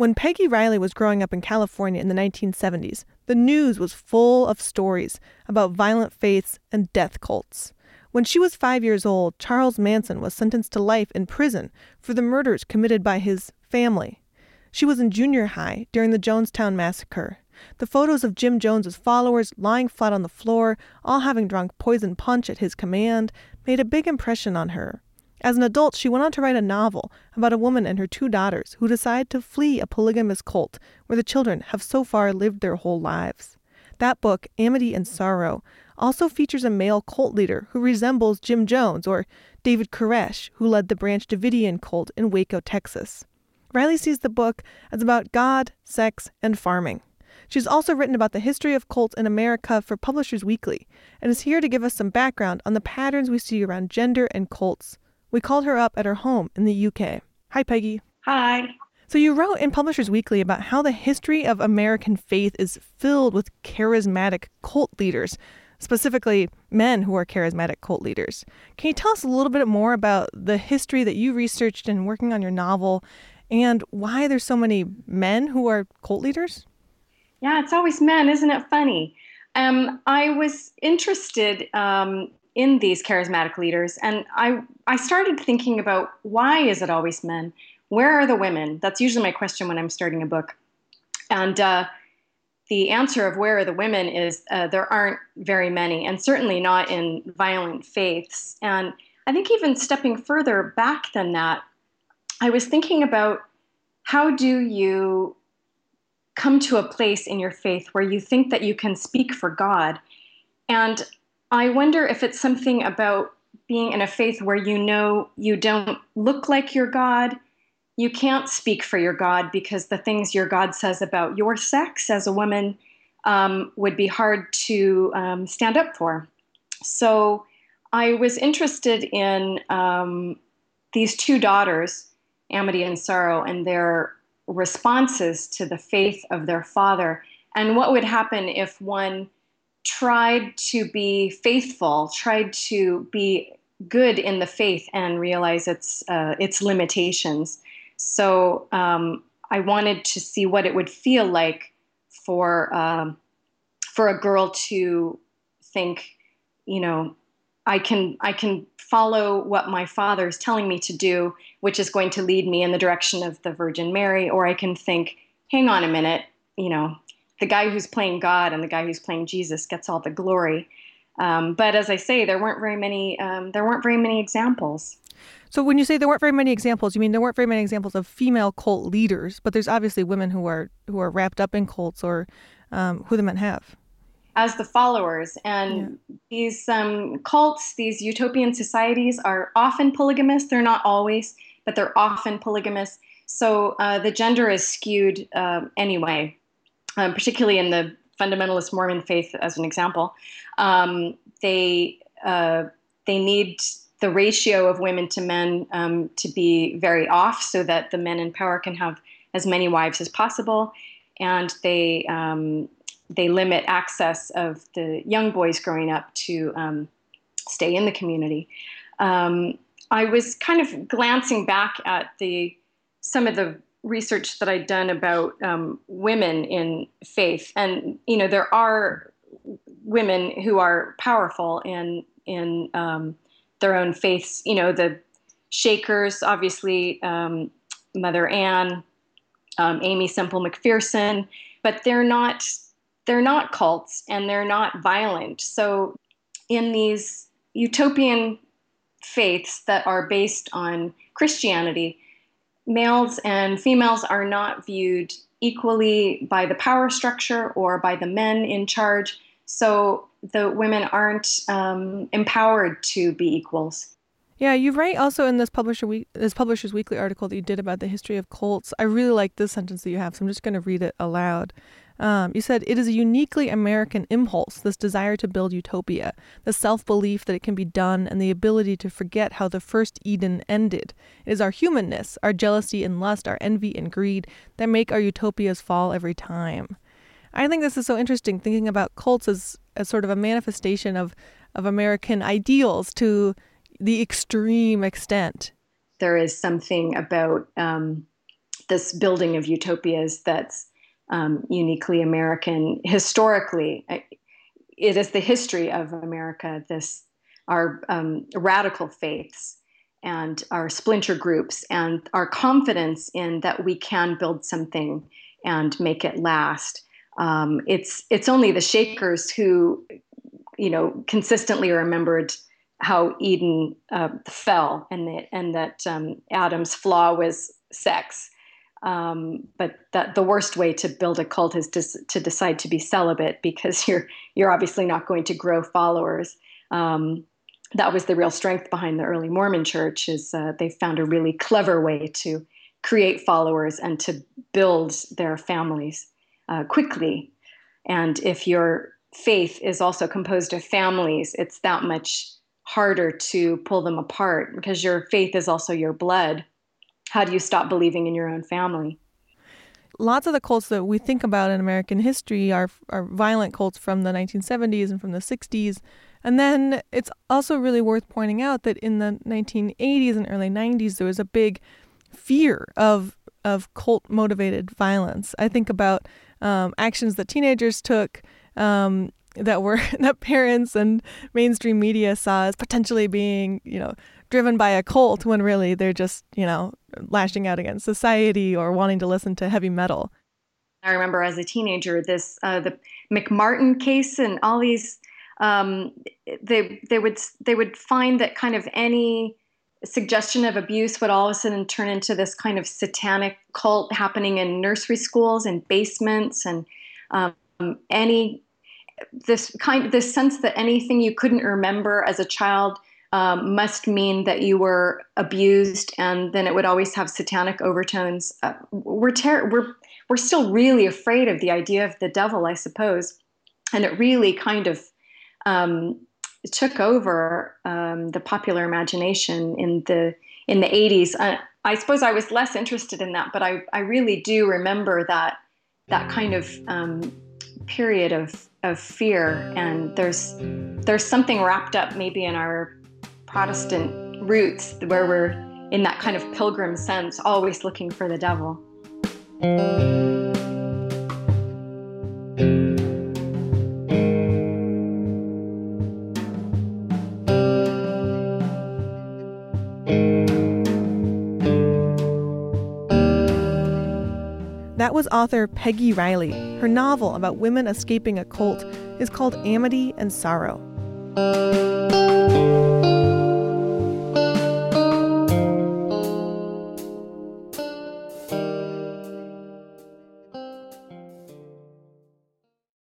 When Peggy Riley was growing up in California in the 1970s, the news was full of stories about violent faiths and death cults. When she was five years old, Charles Manson was sentenced to life in prison for the murders committed by his family. She was in junior high during the Jonestown massacre. The photos of Jim Jones's followers lying flat on the floor, all having drunk poison punch at his command, made a big impression on her. As an adult, she went on to write a novel about a woman and her two daughters who decide to flee a polygamous cult where the children have so far lived their whole lives. That book, Amity and Sorrow, also features a male cult leader who resembles Jim Jones or David Koresh, who led the Branch Davidian cult in Waco, Texas. Riley sees the book as about God, sex, and farming. She's also written about the history of cults in America for Publishers Weekly and is here to give us some background on the patterns we see around gender and cults. We called her up at her home in the UK. Hi, Peggy. Hi. So, you wrote in Publishers Weekly about how the history of American faith is filled with charismatic cult leaders, specifically men who are charismatic cult leaders. Can you tell us a little bit more about the history that you researched in working on your novel and why there's so many men who are cult leaders? Yeah, it's always men, isn't it funny? Um, I was interested um, in these charismatic leaders, and I I started thinking about why is it always men? Where are the women? That's usually my question when I'm starting a book, and uh, the answer of where are the women is uh, there aren't very many, and certainly not in violent faiths. And I think even stepping further back than that, I was thinking about how do you come to a place in your faith where you think that you can speak for God. And I wonder if it's something about being in a faith where you know you don't look like your God. You can't speak for your God because the things your God says about your sex as a woman um, would be hard to um, stand up for. So I was interested in um, these two daughters Amity and Sorrow and their responses to the faith of their father and what would happen if one tried to be faithful, tried to be good in the faith and realize its uh, its limitations. So um, I wanted to see what it would feel like for um, for a girl to think, you know, I can I can follow what my father is telling me to do, which is going to lead me in the direction of the Virgin Mary, or I can think, hang on a minute, you know, the guy who's playing God and the guy who's playing Jesus gets all the glory. Um, but as I say, there weren't very many. Um, there weren't very many examples. So when you say there weren't very many examples, you mean there weren't very many examples of female cult leaders, but there's obviously women who are who are wrapped up in cults or um, who the men have as the followers. And yeah. these um, cults, these utopian societies, are often polygamous. They're not always, but they're often polygamous. So uh, the gender is skewed uh, anyway, um, particularly in the fundamentalist Mormon faith, as an example. Um, they uh, they need the ratio of women to men um, to be very off, so that the men in power can have as many wives as possible, and they um, they limit access of the young boys growing up to um, stay in the community. Um, I was kind of glancing back at the some of the research that I'd done about um, women in faith, and you know there are women who are powerful in in um, their own faiths. You know the Shakers, obviously um, Mother Ann, um, Aimee Semple McPherson, but they're not they're not cults and they're not violent. So, in these utopian faiths that are based on Christianity, males and females are not viewed equally by the power structure or by the men in charge. So, the women aren't um, empowered to be equals. Yeah, you write also in this publisher week, this Publishers Weekly article that you did about the history of cults. I really like this sentence that you have, so I'm just going to read it aloud. Um, you said it is a uniquely American impulse, this desire to build utopia, the self belief that it can be done, and the ability to forget how the first Eden ended. It is our humanness, our jealousy and lust, our envy and greed that make our utopias fall every time. I think this is so interesting, thinking about cults as, as sort of a manifestation of, of American ideals to the extreme extent. There is something about um, this building of utopias that's um, uniquely American historically. It is the history of America. This our um, radical faiths and our splinter groups and our confidence in that we can build something and make it last. Um, it's it's only the Shakers who, you know, consistently remembered how Eden uh, fell and that and that um, Adam's flaw was sex. Um, but that the worst way to build a cult is to, to decide to be celibate because you're you're obviously not going to grow followers. Um, that was the real strength behind the early Mormon church is uh, they found a really clever way to create followers and to build their families uh, quickly. And if your faith is also composed of families, it's that much harder to pull them apart because your faith is also your blood. How do you stop believing in your own family? Lots of the cults that we think about in American history are, are violent cults from the 1970s and from the 60s. And then it's also really worth pointing out that in the 1980s and early 90s, there was a big fear of of cult motivated violence. I think about um, actions that teenagers took um, that were that parents and mainstream media saw as potentially being, you know, driven by a cult when really they're just, you know, lashing out against society or wanting to listen to heavy metal. I remember as a teenager this uh, the McMartin case and all these um, they they would they would find that kind of any suggestion of abuse would all of a sudden turn into this kind of satanic cult happening in nursery schools and basements and um, any this kind this sense that anything you couldn't remember as a child um, must mean that you were abused, and then it would always have satanic overtones. Uh, we're ter- we're we're still really afraid of the idea of the devil, I suppose, and it really kind of um, took over um, the popular imagination in the in the 80s. Uh, I suppose I was less interested in that, but I, I really do remember that that kind of um, period of of fear and there's there's something wrapped up maybe in our Protestant roots where we're in that kind of pilgrim sense always looking for the devil. That was author Peggy Riley. Her novel about women escaping a cult is called Amity and Sorrow.